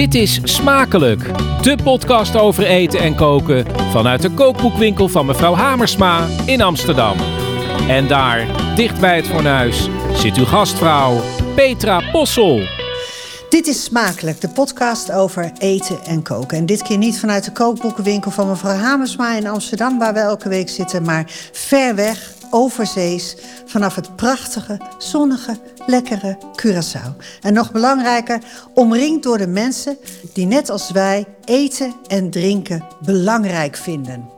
Dit is Smakelijk, de podcast over eten en koken vanuit de kookboekwinkel van mevrouw Hamersma in Amsterdam. En daar, dicht bij het fornuis, zit uw gastvrouw Petra Possel. Dit is Smakelijk, de podcast over eten en koken. En dit keer niet vanuit de kookboekenwinkel van mevrouw Hamersma in Amsterdam, waar we elke week zitten, maar ver weg, overzees, vanaf het prachtige, zonnige, lekkere Curaçao. En nog belangrijker, omringd door de mensen die net als wij eten en drinken belangrijk vinden.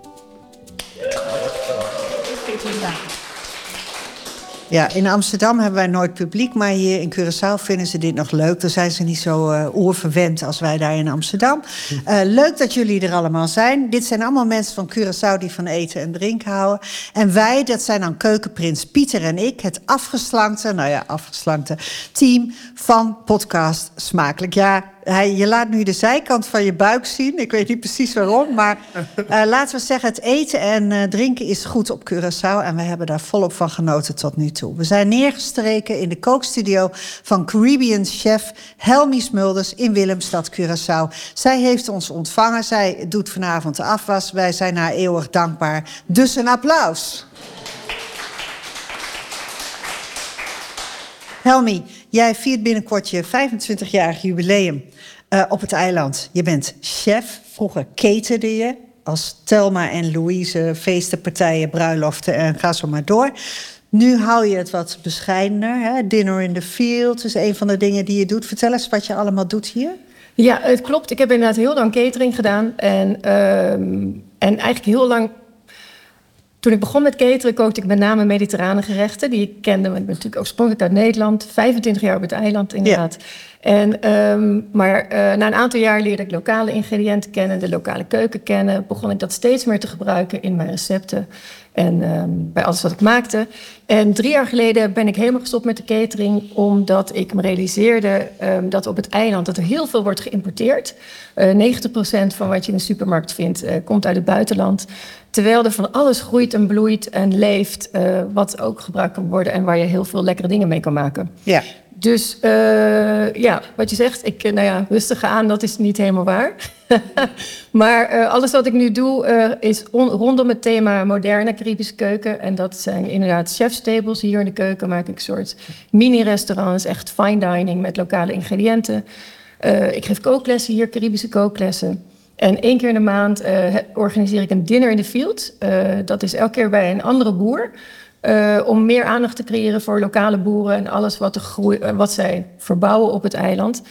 In Amsterdam hebben wij nooit publiek, maar hier in Curaçao vinden ze dit nog leuk. Dan zijn ze niet zo uh, oerverwend als wij daar in Amsterdam. Uh, leuk dat jullie er allemaal zijn. Dit zijn allemaal mensen van Curaçao die van eten en drinken houden. En wij, dat zijn dan keukenprins Pieter en ik, het afgeslankte, nou ja, afgeslankte team van podcast Smakelijk. Ja, hij, je laat nu de zijkant van je buik zien. Ik weet niet precies waarom. Maar uh, laten we zeggen, het eten en uh, drinken is goed op Curaçao. En we hebben daar volop van genoten tot nu toe. We zijn neergestreken in de kookstudio van Caribbean chef Helmi Smulders in Willemstad, Curaçao. Zij heeft ons ontvangen. Zij doet vanavond de afwas. Wij zijn haar eeuwig dankbaar. Dus een applaus. Helmi, jij viert binnenkort je 25-jarig jubileum uh, op het eiland. Je bent chef, vroeger caterde je als Telma en Louise feesten, partijen, bruiloften en ga zo maar door. Nu hou je het wat bescheidener. Hè? Dinner in the field is een van de dingen die je doet. Vertel eens wat je allemaal doet hier. Ja, het klopt. Ik heb inderdaad heel lang catering gedaan. En, um, en eigenlijk heel lang toen ik begon met cateren kookte ik met name mediterrane gerechten. Die ik kende, ik ben natuurlijk oorspronkelijk uit Nederland. 25 jaar op het eiland inderdaad. Ja. En, um, maar uh, na een aantal jaar leerde ik lokale ingrediënten kennen, de lokale keuken kennen. Begon ik dat steeds meer te gebruiken in mijn recepten en um, bij alles wat ik maakte. En drie jaar geleden ben ik helemaal gestopt met de catering, omdat ik me realiseerde um, dat op het eiland dat er heel veel wordt geïmporteerd. Uh, 90% van wat je in de supermarkt vindt, uh, komt uit het buitenland. Terwijl er van alles groeit en bloeit en leeft, uh, wat ook gebruikt kan worden en waar je heel veel lekkere dingen mee kan maken. Ja. Dus uh, ja, wat je zegt, ik, nou ja, rustig aan, dat is niet helemaal waar. maar uh, alles wat ik nu doe uh, is on, rondom het thema moderne Caribische keuken. En dat zijn inderdaad chefstables. Hier in de keuken maak ik een soort mini-restaurants, echt fine dining met lokale ingrediënten. ik geef kooklessen hier, Caribische kooklessen. En één keer in de maand organiseer ik een dinner in the field. dat is elke keer bij een andere boer. Uh, om meer aandacht te creëren voor lokale boeren en alles wat, groei, wat zij verbouwen op het eiland.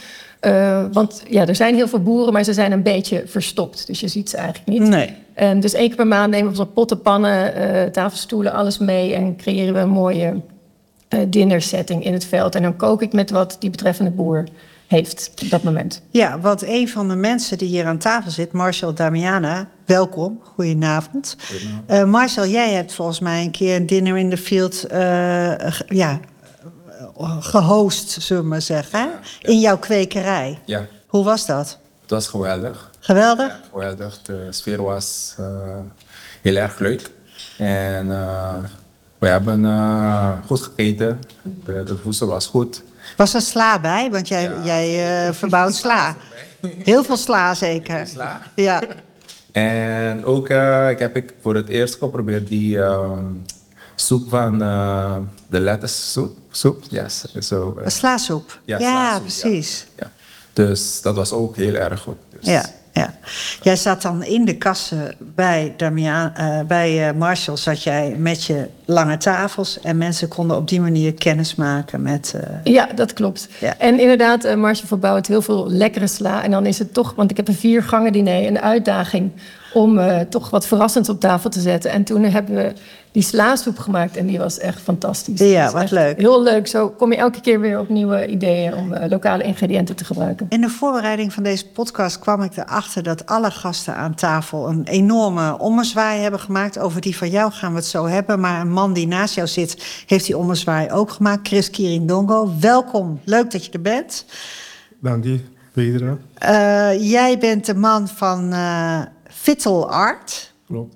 Want ja, er zijn heel veel boeren, maar ze zijn een beetje verstopt. Dus je ziet ze eigenlijk niet. Nee. En dus één keer per maand nemen we onze potten, pannen, tafelstoelen, alles mee. En creëren we een mooie dinnersetting in het veld. En dan kook ik met wat die betreffende boer heeft op dat moment. Ja, want een van de mensen die hier aan tafel zit, Marcel Damiana, welkom, goedenavond. Uh, Marcel, jij hebt volgens mij een keer een dinner in the field uh, ja, gehost, zullen we maar zeggen, ja, ja. in jouw kwekerij. Ja. Hoe was dat? Het was geweldig. Geweldig? Ja, geweldig. De sfeer was uh, heel erg leuk. En we hebben goed gegeten. De, de voedsel was goed. Was er sla bij? Want jij, ja. jij uh, verbouwt sla. Heel veel sla zeker. Sla? Ja. En ook uh, ik heb ik voor het eerst geprobeerd die uh, soep van uh, de lettuce soep. Yes. So, Slaasoep. Ja, ja precies. Ja. Ja. Dus dat was ook heel erg goed. Dus. Ja. Ja. Jij zat dan in de kassen bij, Damian, uh, bij uh, Marshall, zat jij met je lange tafels en mensen konden op die manier kennis maken met. Uh... Ja, dat klopt. Ja. En inderdaad, uh, Marshall verbouwt heel veel lekkere sla. En dan is het toch, want ik heb een vier gangen diner, een uitdaging om uh, toch wat verrassends op tafel te zetten. En toen hebben we die slaasoep gemaakt en die was echt fantastisch. Ja, wat leuk. Heel leuk. Zo kom je elke keer weer op nieuwe ideeën om uh, lokale ingrediënten te gebruiken. In de voorbereiding van deze podcast kwam ik erachter dat alle gasten aan tafel een enorme ommezwaai hebben gemaakt. Over die van jou gaan we het zo hebben. Maar een man die naast jou zit, heeft die ommezwaai ook gemaakt. Chris Kirindongo, welkom. Leuk dat je er bent. Dank je, Peter. Uh, jij bent de man van Vittel Art. Klopt.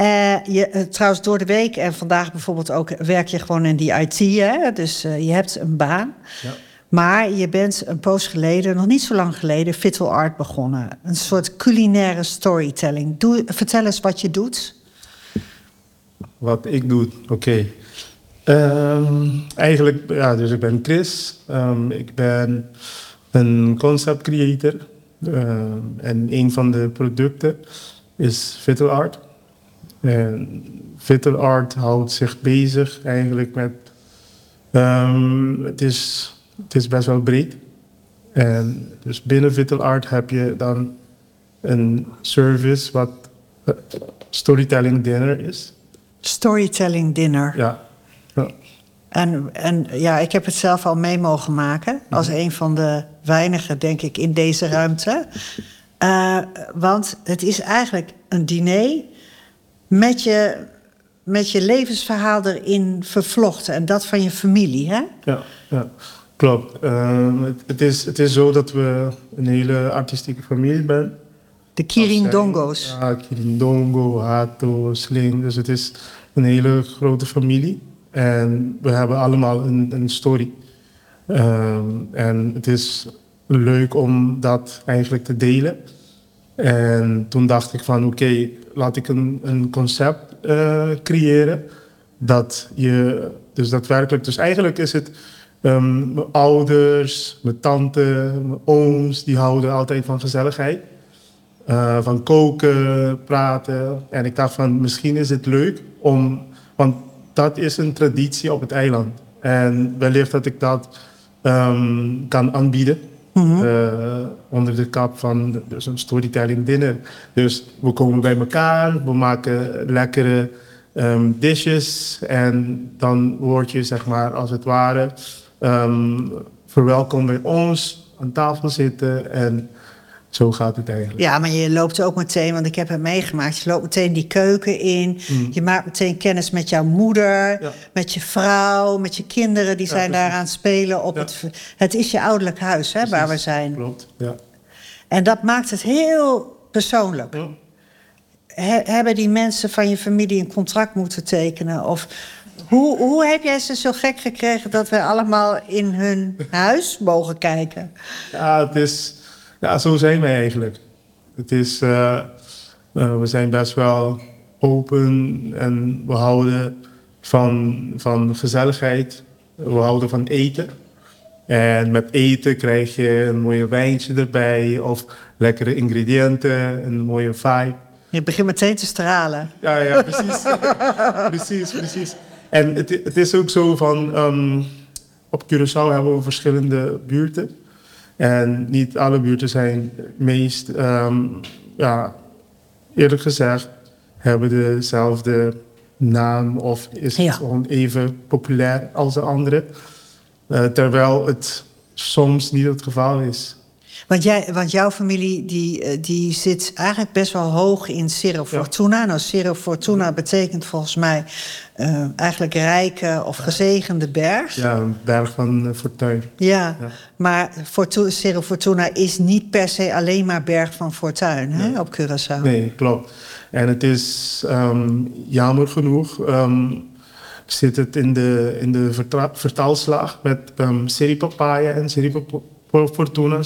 Uh, je, uh, trouwens, door de week en vandaag bijvoorbeeld ook werk je gewoon in die IT. Hè? Dus uh, je hebt een baan. Ja. Maar je bent een poos geleden, nog niet zo lang geleden, Vittel Art begonnen. Een soort culinaire storytelling. Doe, vertel eens wat je doet. Wat ik doe, oké. Ehm, eigenlijk, ja, dus ik ben Chris. Ehm, ik ben een concept creator. Ehm, en een van de producten is Vittel Art. En Vittel Art houdt zich bezig eigenlijk met... ehm, het, is, het is best wel breed. En dus binnen Vittel Art heb je dan een service wat eh, storytelling dinner is. Storytelling dinner. Ja. ja. En, en ja, ik heb het zelf al mee mogen maken. Als een van de weinigen, denk ik, in deze ruimte. Eh, want het is eigenlijk een diner met je, met je levensverhaal erin vervlochten. En dat van je familie, hè? Ja, ja. klopt. Ehm, het, het, is, het is zo dat we een hele artistieke familie zijn. De Kirindongo's. Ja, Kirindongo, Hato, Sling. Dus het is een hele grote familie. En we hebben allemaal een, een story. Ehm, en het is leuk om dat eigenlijk te delen. En toen dacht ik van oké, laat ik een, een concept eh, creëren. Dat je, dus daadwerkelijk, dus eigenlijk is het ehm, mijn ouders, mijn tante, mijn ooms, die houden altijd van gezelligheid. Eh, van koken, praten. En ik dacht van misschien is het leuk om, want dat is een traditie op het eiland. En wellicht dat ik dat ehm, kan aanbieden. eh, onder de kap van dus een storytelling dinner. Dus we komen bij elkaar, we maken lekkere ehm, dishes. En dan word je zeg maar als het ware ehm verwelkomd bij ons, aan tafel zitten. En zo gaat het eigenlijk. Ja, maar je loopt ook meteen, want ik heb het meegemaakt. Je loopt meteen die keuken in. Je maakt meteen kennis met jouw moeder, Ja. met je vrouw, met je kinderen. Die zijn daar aan het spelen op Ja. het. Het is je ouderlijk huis, hè, waar we zijn. Klopt, ja. En dat maakt het heel persoonlijk. He- hebben die mensen van je familie een contract moeten tekenen? Of hoe, hoe heb jij ze zo gek gekregen dat we allemaal in hun huis mogen kijken? Ja, het is, ja, zo zijn wij eigenlijk. Het is, eh, eh, we zijn best wel open en we houden van, van gezelligheid. We houden van eten. En met eten krijg je een mooie wijntje erbij of lekkere ingrediënten, een mooie vibe. Je begint meteen te stralen. Ja, ja, precies. precies, precies. En het, het is ook zo van, ehm, op Curaçao hebben we verschillende buurten. En niet alle buurten zijn meest, ehm, ja, eerlijk gezegd, hebben dezelfde naam of is het gewoon even populair als de andere. Eh, terwijl het soms niet het geval is. Want, jij, want jouw familie die, eh, die zit eigenlijk best wel hoog in Cerro Fortuna. Nou, Fortuna betekent volgens mij eh, eigenlijk rijke of gezegende berg. Ja, een berg van eh, fortuin. Ja, Ja. maar Fortu Fortuna is niet per se alleen maar berg van fortuin hè, op Curaçao. Nee, klopt. En het is ehm, jammer genoeg. ehm, zit het in de, in de vertaalslag met um, en Seri Pap- Fortuna.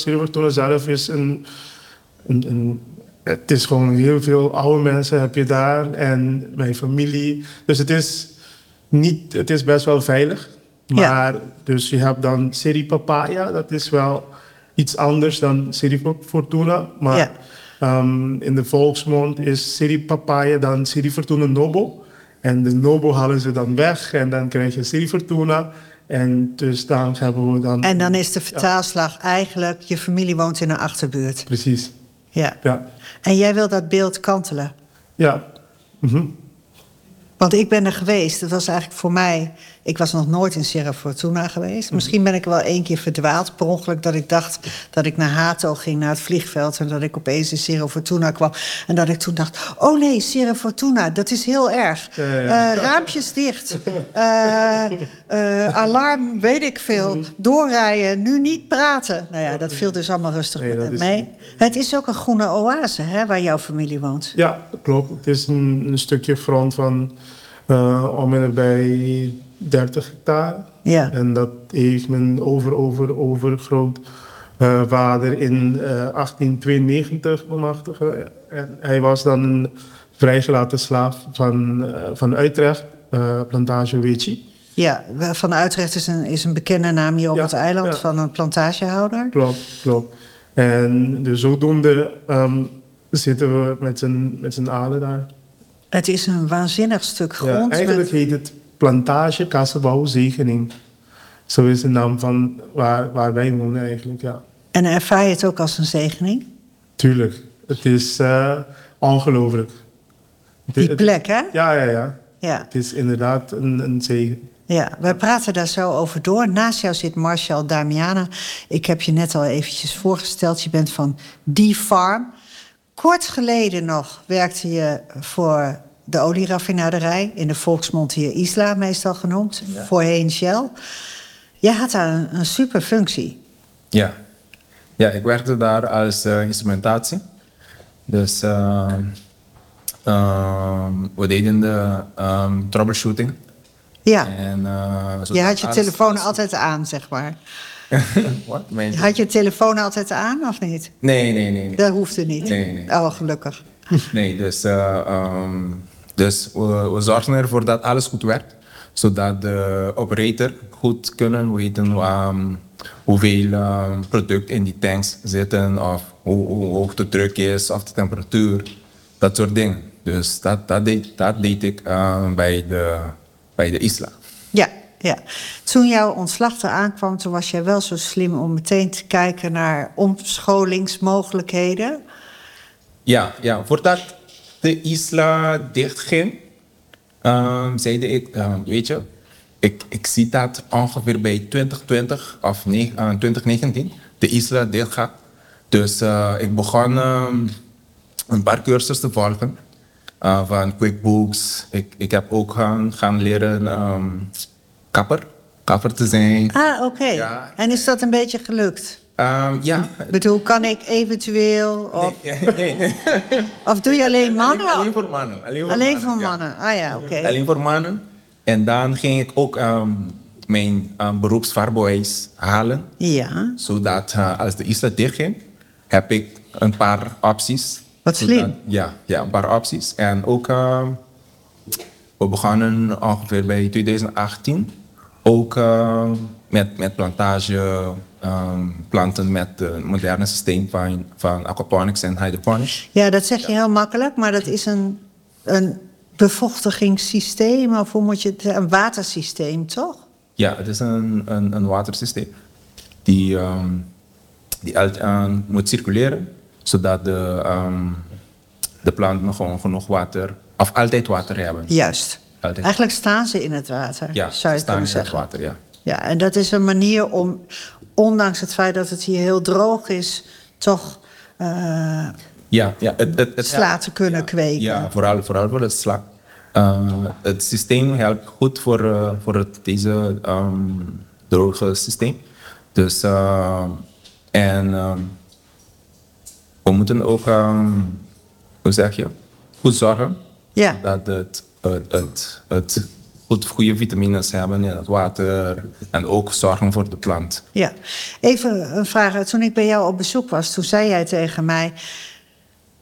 Zelf is een, een, een. Het is gewoon heel veel oude mensen heb je daar en mijn familie. Dus het is, niet, het is best wel veilig. Ja. Maar dus je hebt dan Seri Papaya, dat is wel iets anders dan Seri Fortuna. Maar Ja. Ehm, in de volksmond is Siri Papaya dan Siri Fortuna Nobo. En de Nobo halen ze dan weg en dan krijg je Siri Fortuna. En dus dan hebben we dan... En dan is de vertaalslag eigenlijk... je familie woont in een achterbuurt. Precies, Ja. ja. En jij wil dat beeld kantelen. Ja. Mhm. Want ik ben er geweest. Dat was eigenlijk voor mij... Ik was nog nooit in Sierra Fortuna geweest. Misschien ben ik wel één keer verdwaald per ongeluk... dat ik dacht dat ik naar Hato ging, naar het vliegveld... en dat ik opeens in Sierra Fortuna kwam. En dat ik toen dacht... oh nee, Sierra Fortuna, dat is heel erg. Ja, ja. Eh, raampjes dicht. Eh, eh, alarm, weet ik veel. Doorrijden, nu niet praten. Nou ja, dat viel dus allemaal rustig Nee, is- mee. Het is ook een groene oase, hè, waar jouw familie woont. Ja, klopt. Het is een, een stukje front van eh om en bij 30 hectare. Ja. En dat heeft mijn over, over, overgroot eh, vader in eh, 1892 bemachtigen. En hij was dan een vrijgelaten slaaf van, eh, van Utrecht, eh, plantage Wechi. Ja, Van Utrecht is een, is een bekende naam hier op Ja, het eiland ja. van een plantagehouder. Klopt, klopt. En dus zodoende ehm, zitten we met z'n allen daar. Het is een waanzinnig stuk Ja, grond. eigenlijk met- heet het plantage Kassenbouw Zegening. Zo is de naam van waar, waar wij wonen eigenlijk, ja. En ervaar je het ook als een zegening? Tuurlijk. Het is eh, ongelooflijk. Die plek, hè? Ja, ja, ja. Ja. Het is inderdaad een, een zegen. Ja, wij praten daar zo over door. Naast jou zit Marshall Damiana. Ik heb je net al eventjes voorgesteld. Je bent van Die Farm. Kort geleden nog werkte je voor de olieraffinaderij... in de volksmond hier Isla meestal genoemd. Voorheen Shell. Jij had daar een, een super functie. Ja. ja, ik werkte daar als eh, instrumentatie. Dus ehm, ehm, we deden de ehm, troubleshooting. Ja, En, eh, je had je telefoon altijd aan, zeg maar. Wat? Had je telefoon altijd aan, of niet? Nee, nee, nee. nee. Dat hoefde niet. Nee, nee. Oh, gelukkig. Nee, dus, eh, ehm, dus we, we zorgen ervoor dat alles goed werkt. Zodat de operator goed kunnen weten ehm, hoeveel ehm, product in die tanks zitten. Of hoe, hoe hoog de druk is, of de temperatuur. Dat soort dingen. Dus dat, dat, deed, dat deed ik bij, de, bij de Isla. Ja. Toen jouw ontslag eraan kwam, toen was jij wel zo slim om meteen te kijken naar omscholingsmogelijkheden. Ja, ja, voordat de Isla dichtging, um, zeide ik, ehm, weet je, ik, ik zie dat ongeveer bij 2020 of ne- eh, 2019 de Isla dicht gaat. Dus eh, ik begon ehm, een paar cursussen te volgen eh, van QuickBooks. Ik, ik heb ook gaan, gaan leren kapper, kapper te zijn. Ah, oké. Ja. En is dat een beetje gelukt? Ehm, ja, Ik bedoel, kan ik eventueel... Of, nee, nee, nee. of doe je alleen mannen? Alleen voor mannen. Alleen voor Alleen mannen, voor ja. mannen. Ah ja, oké. Alleen voor mannen. En dan ging ik ook ehm, mijn um, beroepsvaarbewijs halen. Ja, Zodat eh, als de ISLA dichtging, heb ik een paar opties. Wat Zodat- slim. ja, ja, een paar opties. En ook, we begonnen ongeveer bij 2018. Ook ehm, met, met plantage, ehm, planten met het moderne systeem van, van aquaponics en hydroponics. ja dat zeg je heel makkelijk, maar dat is een, een bevochtigingssysteem, of hoe moet je het Een watersysteem, toch? Ja, het is een, een, een watersysteem die, ehm, die moet circuleren, zodat de, ehm, de planten gewoon genoeg water, of altijd water hebben. Juist. Altijd. Eigenlijk staan ze in het water, Ja, zou je staan het water, ja. Ja, en dat is een manier om, ondanks het feit dat het hier heel droog is, toch eh, Ja, ja het, het, het sla te kunnen kweken. Ja, vooral, vooral voor het sla. Eh, het systeem helpt goed voor, eh, voor het, deze ehm, droge systeem. Dus, en ehm, we moeten ook, ehm, hoe zeg je, goed zorgen Ja. dat het, het, het, het goed goede vitamines hebben in het water en ook zorgen voor de plant. Ja, even een vraag. Toen ik bij jou op bezoek was, toen zei jij tegen mij...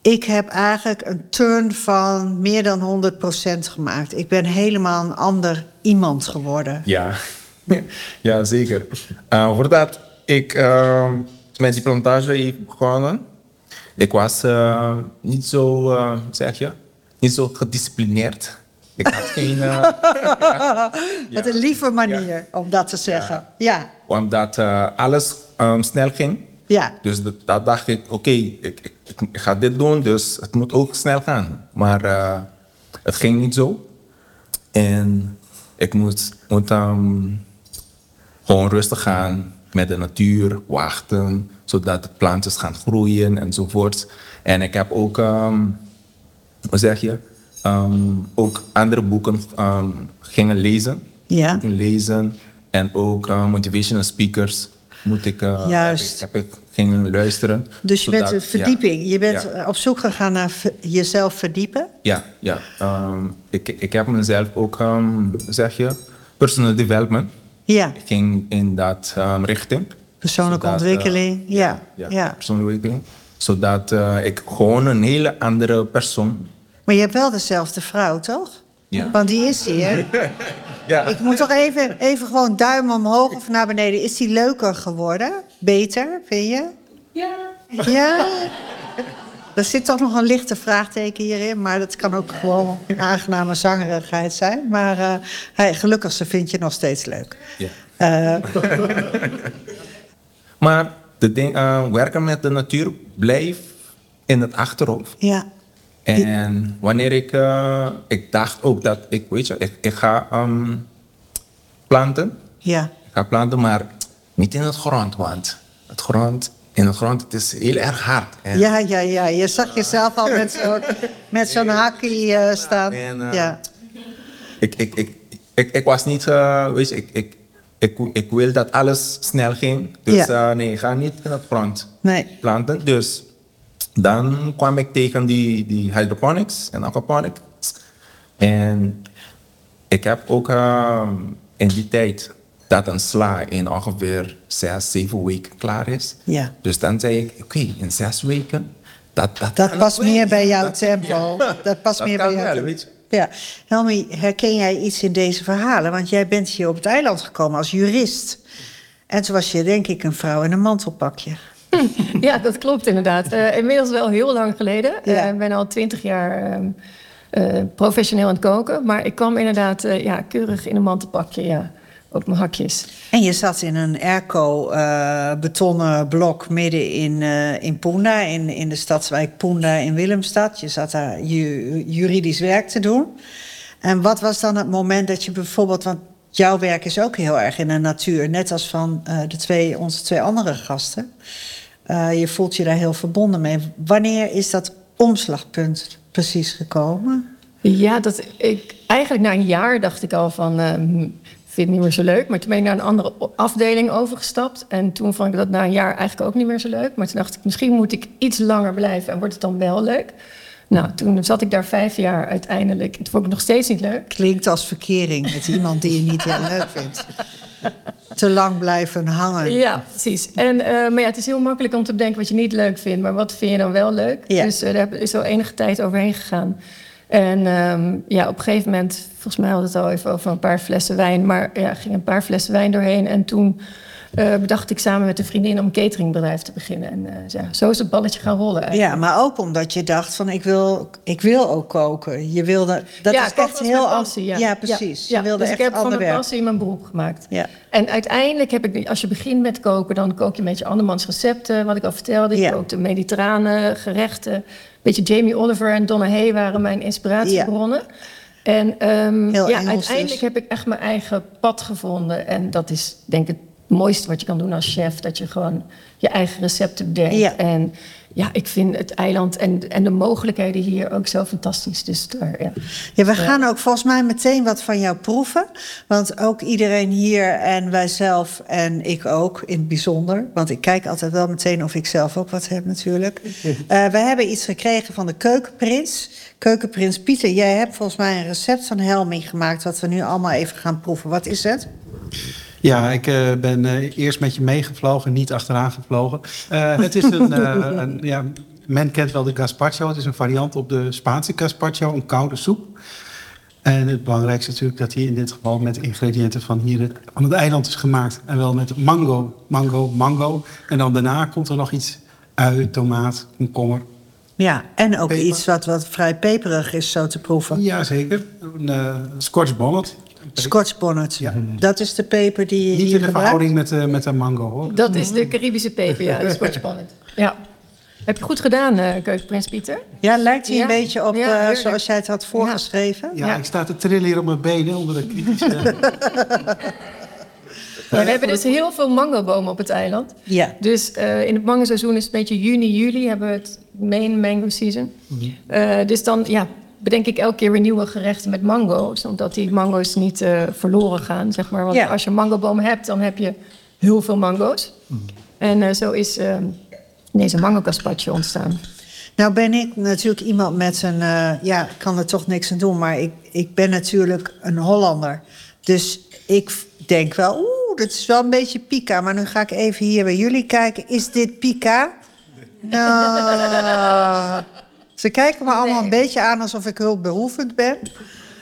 ik heb eigenlijk een turn van meer dan 100% gemaakt. Ik ben helemaal een ander iemand geworden. Ja, ja zeker. Eh, voordat ik eh, met die plantage heb begonnen, ik was eh, niet zo, zeg je, niet zo gedisciplineerd. Ik had geen, eh, Wat een lieve manier om dat te zeggen. Ja, omdat eh, alles ehm, snel ging. ja, Dus dat, dat dacht ik, oké, ik, ik, ik ga dit doen, dus het moet ook snel gaan. Maar eh, het ging niet zo. En ik moet, moet ehm, gewoon rustig gaan met de natuur, wachten, zodat de plantjes gaan groeien enzovoort. En ik heb ook, ehm, hoe zeg je, ehm, ook andere boeken ehm, gingen lezen. ja. Lezen en ook eh, motivational speakers moet ik, eh, Juist. Heb, ik, heb ik gingen luisteren. Dus je bent een verdieping. Je bent Ja. op zoek gegaan naar jezelf verdiepen. Ja, ja. Ehm, ik, ik heb mezelf ook, zeg je, personal development. Ja, ging in dat richting. persoonlijke Zodat, eh, ontwikkeling. ja, Ja, ja. persoonlijke ontwikkeling. Zodat ik gewoon een hele andere persoon. Maar je hebt wel dezelfde vrouw, toch? Ja. Want die is hier. Ja. Ik moet toch even, even gewoon duim omhoog of naar beneden. Is die leuker geworden? Beter, vind je? Ja. Ja? Er zit toch nog een lichte vraagteken hierin, maar dat kan ook gewoon een aangename zangerigheid zijn. Maar eh, hij, gelukkig, ze vindt je nog steeds leuk. Ja. Eh, Maar de ding, eh, werken met de natuur blijft in het achterhoofd. ja, En wanneer ik, eh, ik dacht ook dat ik, weet je, ik, ik ga ehm, planten. ja, Ik ga planten, maar niet in het grond, want het grond, in het grond het is heel erg hard. En, ja, ja, ja. Je zag jezelf al met zo'n met zo'n hakkie eh, staan. En, eh, ja. ik, ik, ik, ik, ik was niet, weet je, ik, ik, ik, ik wil dat alles snel ging. Dus Ja. nee, ik ga niet in het grond Nee. planten. Dus dan kwam ik tegen die, die hydroponics en aquaponics. En ik heb ook ehm, in die tijd dat een sla in ongeveer zes, zeven weken klaar is. Ja. Dus dan zei ik, oké, in zes weken, dat, dat, past meer bij jouw Dat- tempo. Dat past meer bij jouw tempo. Ja. Helmi, herken jij iets in deze verhalen? Want jij bent hier op het eiland gekomen als jurist. En toen was je denk ik een vrouw in een mantelpakje. Ja, dat klopt inderdaad. Eh, inmiddels wel heel lang geleden. Ja. Eh, ik ben al twintig jaar ehm, eh, professioneel aan het koken. Maar ik kwam inderdaad ja, keurig in een mantelpakje, ja. Op mijn hakjes. En je zat in een airco eh, betonnen blok midden in, in Poenda, in, in de stadswijk Poenda in Willemstad. Je zat daar ju- juridisch werk te doen. En wat was dan het moment dat je bijvoorbeeld, want jouw werk is ook heel erg in de natuur, net als van de twee, onze twee andere gasten. Eh, je voelt je daar heel verbonden mee. Wanneer is dat omslagpunt precies gekomen? Ja, dat ik, eigenlijk na een jaar dacht ik al van... ik vind het niet meer zo leuk. Maar toen ben ik naar een andere afdeling overgestapt. En toen vond ik dat na een jaar eigenlijk ook niet meer zo leuk. Maar toen dacht ik, misschien moet ik iets langer blijven... en wordt het dan wel leuk. Nou, toen zat ik daar vijf jaar uiteindelijk. Toen vond ik het nog steeds niet leuk. Klinkt als verkering met iemand die je niet heel leuk vindt. Te lang blijven hangen. Ja, precies. En, eh, maar ja, het is heel makkelijk om te bedenken wat je niet leuk vindt. Maar wat vind je dan wel leuk? Ja. Dus eh, daar is al enige tijd overheen gegaan. En ehm, ja, op een gegeven moment, volgens mij hadden we het al even over een paar flessen wijn. Maar ja, ging een paar flessen wijn doorheen. En toen eh, bedacht ik samen met een vriendin om een cateringbedrijf te beginnen. En eh, ja, zo is het balletje gaan rollen. eigenlijk. Ja, maar ook omdat je dacht van ik wil, ik wil ook koken. Je wilde, dat ja, is echt heel passie. Ja, Ja, precies. Ja, Je wilde dus echt ik heb van mijn passie mijn beroep gemaakt. Ja. En uiteindelijk heb ik, als je begint met koken, dan kook je met je andermans recepten, wat ik al vertelde. Ik Ja. kookte mediterrane gerechten. Beetje Jamie Oliver en Donna Hay waren mijn inspiratiebronnen. En Heel ja, Engels uiteindelijk dus. heb ik echt mijn eigen pad gevonden. En dat is denk ik mooiste wat je kan doen als chef. Dat je gewoon je eigen recepten bedenkt. Ja. En ja, ik vind het eiland en, en de mogelijkheden hier ook zo fantastisch. Dus daar, ja. Ja, we gaan ook volgens mij meteen wat van jou proeven. Want ook iedereen hier en wij zelf en ik ook in het bijzonder. Want ik kijk altijd wel meteen of ik zelf ook wat heb natuurlijk. Eh, we hebben iets gekregen van de keukenprins. Keukenprins Pieter, jij hebt volgens mij een recept van Helmi gemaakt... wat we nu allemaal even gaan proeven. Wat is het? Ja, ik eh, ben eh, eerst met je meegevlogen, niet achteraan gevlogen. Eh, het is een, een, ja, men kent wel de gazpacho. Het is een variant op de Spaanse gazpacho, een koude soep. En het belangrijkste is natuurlijk dat hij in dit geval met ingrediënten van hier het, van het eiland is gemaakt. En wel met mango, mango, mango. En dan daarna komt er nog iets ui, tomaat, komkommer. Ja, en ook Peper. iets wat, wat vrij peperig is zo te proeven. Jazeker, een eh scotch bonnet. Scotch bonnet. Ja. Dat is de peper die je Niet hier in de gebruikt? verhouding met, de met de mango hoor. Dat is de Caribische peper, ja, de Scotch bonnet. Ja. Heb je goed gedaan, eh keukenprins Pieter? Ja, lijkt hij Ja. een beetje op Ja, eh, zoals jij het had voorgeschreven? Ja, Ja. ik sta te trillen hier op mijn benen onder de kritische... Ja, we hebben dus heel veel mangobomen op het eiland. Ja. Dus eh, in het mangoseizoen is het een beetje juni, juli hebben we het main mango season. Eh, dus dan ja, bedenk ik elke keer weer nieuwe gerechten met mango's. Omdat die mango's niet eh, verloren gaan, zeg maar. Want Ja. als je een mangoboom hebt, dan heb je heel veel mango's. En eh, zo is eh, deze mango gazpacho ontstaan. Nou ben ik natuurlijk iemand met een... eh, ja, ik kan er toch niks aan doen, maar ik, ik ben natuurlijk een Hollander. Dus ik denk wel, oeh, Oeh, dat is wel een beetje pika. Maar nu ga ik even hier bij jullie kijken. Is dit pika? Nou, ze kijken me allemaal een beetje aan alsof ik hulpbehoevend ben.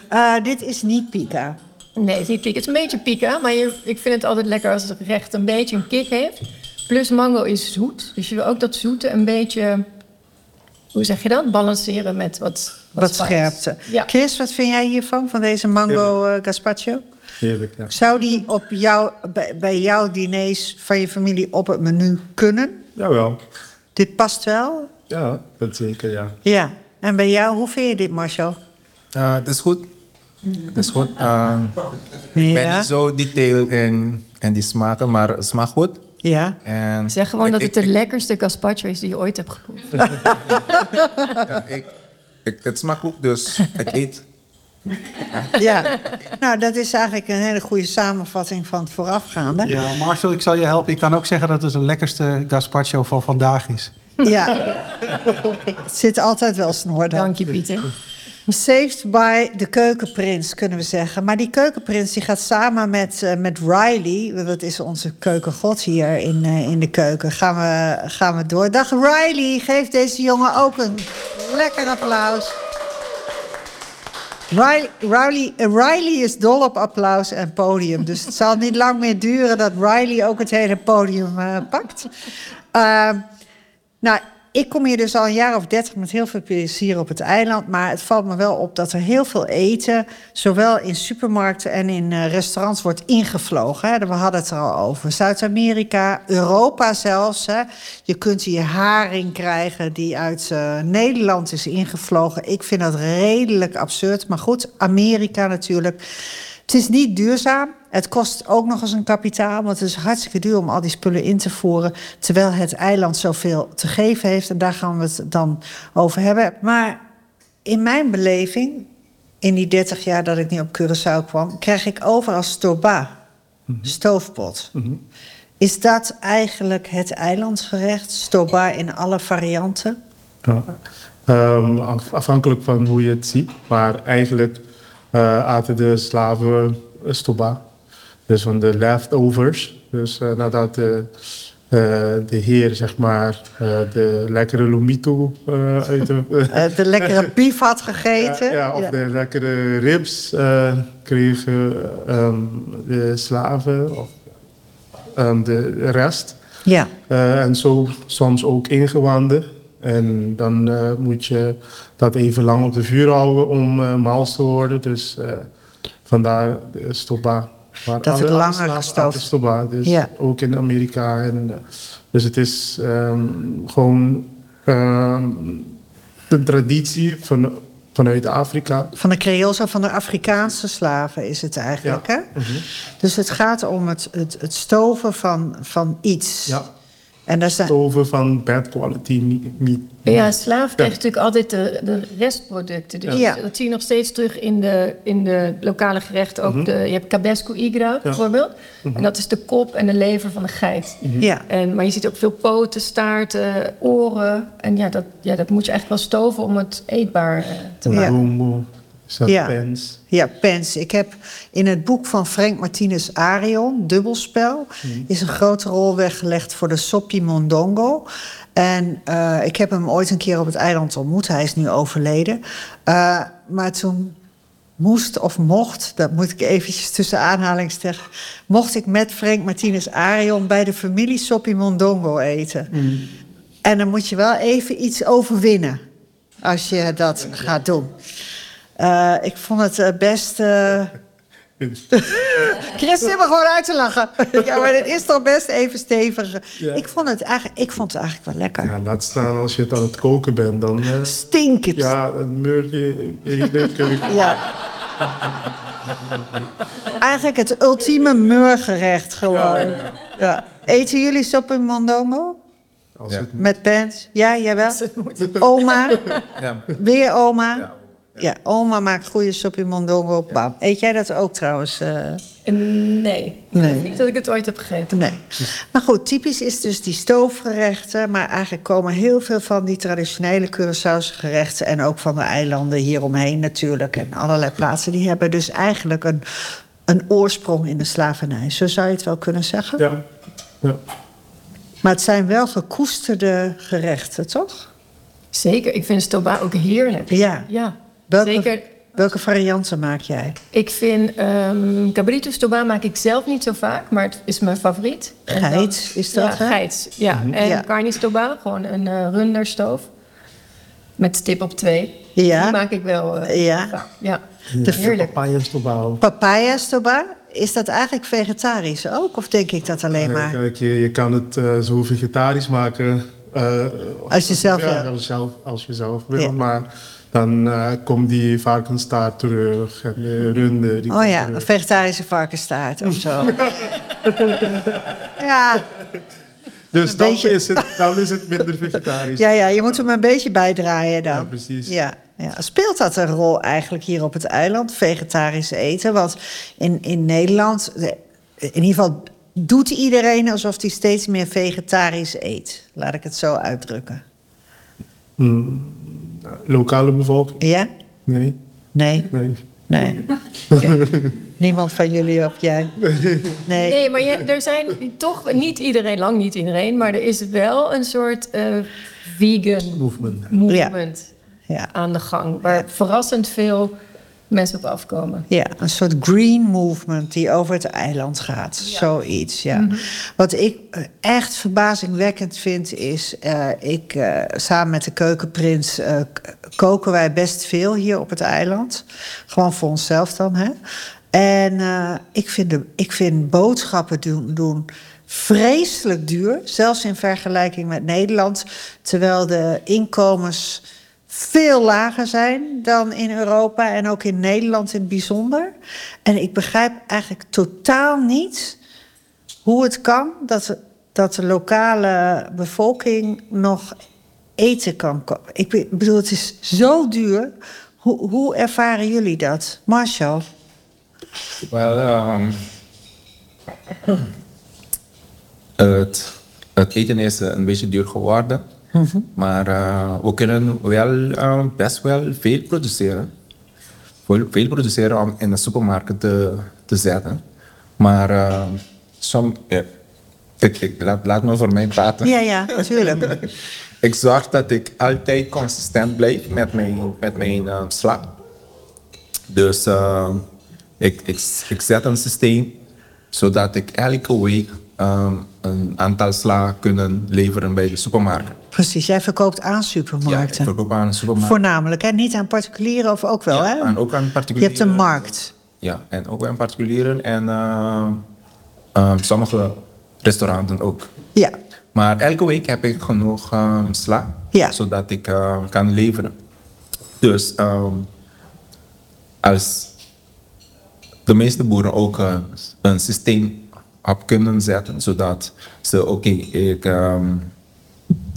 Eh, dit is niet pika. Nee, het is niet pika. Het is een beetje pika, maar je, ik vind het altijd lekker als het gerecht een beetje een kick heeft. Plus mango is zoet, dus je wil ook dat zoete een beetje, hoe zeg je dat, balanceren met wat, Wat scherpte. Ja. Chris, wat vind jij hiervan, van deze mango eh, gazpacho? Heerlijk, ja. Zou die op jou, bij, bij jouw diners van je familie op het menu kunnen? Jawel. Dit past wel? Ja, dat zeker, ja. Ja. En bij jou, hoe vind je dit, Marcel? Uh, dat is goed. Dat is goed. Uh, Ik ben niet zo detail in, in die smaken, maar het smaakt goed. Ja. En Zeg gewoon ik- dat ik- het de lekkerste gazpacho is die je ooit hebt geproefd. ja, ik, ik, het smaakt goed, dus ik eet. ja. Nou, dat is eigenlijk een hele goede samenvatting van het voorafgaande. Ja, Marcel, ik zal je helpen. Ik kan ook zeggen dat het de lekkerste gazpacho van vandaag is. Ja. Het zit altijd wel snor dan. Dank je, Pieter. Saved by de keukenprins, kunnen we zeggen. Maar die keukenprins die gaat samen met, eh, met Riley... want dat is onze keukengod hier in, eh, in de keuken, gaan we, gaan we door. Dag Riley, geef deze jongen ook een lekker applaus. Riley, Riley, eh, Riley is dol op applaus en podium. Dus het zal niet lang meer duren dat Riley ook het hele podium eh, pakt. Nou, ik kom hier dus al een jaar of dertig met heel veel plezier op het eiland. Maar het valt me wel op dat er heel veel eten, zowel in supermarkten en in uh, restaurants, wordt ingevlogen. We hadden het er al over. Zuid-Amerika, Europa zelfs. Je kunt hier haring krijgen die uit uh, Nederland is ingevlogen. Ik vind dat redelijk absurd. Maar goed, Amerika natuurlijk. Het is niet duurzaam. Het kost ook nog eens een kapitaal, want het is hartstikke duur om al die spullen in te voeren. Terwijl het eiland zoveel te geven heeft. En daar gaan we het dan over hebben. Maar in mijn beleving, in die 30 jaar dat ik nu op Curaçao kwam, krijg ik overal stoba, mm -hmm. stoofpot. Mm -hmm. Is dat eigenlijk het eilandsgerecht? Stoba in alle varianten? Ja. Um, afhankelijk van hoe je het ziet. Maar eigenlijk uh, aten de slaven stoba. Dus van de leftovers. Dus uh, nadat de, uh, de heer, zeg maar, uh, de lekkere lomito uit de... de lekkere bief had gegeten. Ja, ja of ja. de lekkere ribs kregen um, de slaven of um, de rest. Ja. en zo soms ook ingewanden. En dan moet je dat even lang op de vuur houden om mals te worden. Dus vandaar de. Maar dat het langer gestoofd stoba, dus ja. ook in Amerika. En, dus het is um, gewoon um, de traditie van, vanuit Afrika. Van de Creoolse, van de Afrikaanse slaven is het eigenlijk. Ja. Hè? Mm -hmm. Dus het gaat om het, het, het stoven van, van iets. Ja. En daar zijn... Stoven van bad quality meat. Ja, slaaf krijgt natuurlijk altijd de, de restproducten. Dus ja. dat zie je nog steeds terug in de, in de lokale gerechten. Ook Mhm. de, je hebt cabesco igra bijvoorbeeld. En dat is de kop en de lever van de geit. Mhm. Ja. En, maar je ziet ook veel poten, staarten, oren. En ja, dat, ja, dat moet je echt wel stoven om het eetbaar eh, te Ja. maken. Boom, is dat Ja. pens? Ja, pens. Ik heb in het boek van Frank Martinez Arion, Dubbelspel, is een grote rol weggelegd voor de Sopi Mondongo. En uh, ik heb hem ooit een keer op het eiland ontmoet. Hij is nu overleden. Uh, maar toen moest of mocht, dat moet ik eventjes tussen aanhalingstekens, mocht ik met Frank Martinez Arion bij de familie Sopi Mondongo eten. Mm. En dan moet je wel even iets overwinnen als je dat gaat doen. Uh, ik vond het uh, best. Uh... Chris zit me gewoon uit te lachen. ja, maar het is toch best even stevig. Ja. Ik, vond het eigenlijk, ik vond het eigenlijk wel lekker. Ja, laat staan als je het aan het koken bent, dan... eh, Stink het. ja, een keuken. Ja. Eigenlijk het ultieme meurgerecht gewoon. Ja. Eten jullie sop in mondongo? Als Ja. het Met pens? Ja, jawel. Als het moet. Oma? Ja. Weer oma? Ja, oma maakt goede sop in mondongo. Bam. Eet jij dat ook trouwens? eh? En Nee, Nee. niet dat ik het ooit heb gegeten. Nee. Maar goed, typisch is dus die stoofgerechten. Maar eigenlijk komen heel veel van die traditionele Curaçaose gerechten... en ook van de eilanden hieromheen natuurlijk... en allerlei plaatsen, die hebben dus eigenlijk een een oorsprong in de slavernij. Zo zou je het wel kunnen zeggen. Ja. ja. Maar het zijn wel gekoesterde gerechten, toch? Zeker, ik vind stoba ook heerlijk. Ja. Ja, Welke, zeker. welke varianten maak jij? Ik vind ehm cabrito stoba maak ik zelf niet zo vaak, maar het is mijn favoriet. Geit is dat, Ja, hè? geit. Ja, en Ja. carne stoba, gewoon een eh runderstoof. Met stip op twee. Ja. Die maak ik wel eh, Ja. vaak. Ja, De heerlijk. Papaya is toch wel. papaya stoba, is dat eigenlijk vegetarisch ook? Of denk ik dat alleen maar? Kijk, je, je kan het eh, zo vegetarisch maken. eh, Als je zelf ja, wil. als, zelf, als je zelf wil. Ja. Maar dan eh, komt die varkenstaart terug en de runde. Die Oh ja, een vegetarische varkensstaart of zo. ja, Dus een dan, beetje- is het, dan is het minder vegetarisch. ja, ja, je moet hem een beetje bijdraaien dan. Ja, precies. Ja, ja. Speelt dat een rol eigenlijk hier op het eiland, vegetarisch eten? Want in, in Nederland, de- in ieder geval doet iedereen alsof hij steeds meer vegetarisch eet. Laat ik het zo uitdrukken. Mm, lokale bevolking? Ja? Nee. Nee? nee. Nee. Niemand van jullie of jij? Nee. Nee, maar je, er zijn toch niet iedereen, lang niet iedereen, maar er is wel een soort eh, vegan Movement. movement Ja. aan de gang, waar verrassend veel mensen op afkomen. Ja, een soort green movement die over het eiland gaat. Zoiets, ja. Wat ik eh, echt verbazingwekkend vind is... eh, ik, eh, samen met de keukenprins koken wij best veel hier op het eiland. Gewoon voor onszelf dan, hè. En ik, vind de, ik vind boodschappen doen, doen vreselijk duur. Zelfs in vergelijking met Nederland. Terwijl de inkomens veel lager zijn dan in Europa en ook in Nederland in het bijzonder. En ik begrijp eigenlijk totaal niet hoe het kan dat, dat de lokale bevolking nog eten kan kopen. Ik be- bedoel, het is zo duur. Hoe, hoe ervaren jullie dat? Marshall? Wel, ehm, het, het eten is eh, een beetje duur geworden. Maar eh, we kunnen wel eh, best wel veel produceren. Veel, veel produceren om in de supermarkt te, te zetten. Maar eh, som, ja, ik, ik, laat, laat me voor mij praten. Ja, ja, natuurlijk. Ik zorg dat ik altijd consistent blijf met mijn, met mijn eh, sla. Dus ik, ik, ik zet een systeem zodat ik elke week een aantal sla kunnen leveren bij de supermarkt. Precies, jij verkoopt aan Ja, ik supermarkten. verkoop aan een supermarkt. Voornamelijk, hè? Niet aan particulieren of ook wel, Ja, hè? en ook aan Je particulieren. hebt een markt. Ja, en ook aan particulieren en eh, eh, sommige restauranten ook. Ja, Maar elke week heb ik genoeg eh, sla, Ja. zodat ik eh, kan leveren. Dus ehm, als de meeste boeren ook eh, een systeem op kunnen zetten, zodat ze, oké, ik ehm,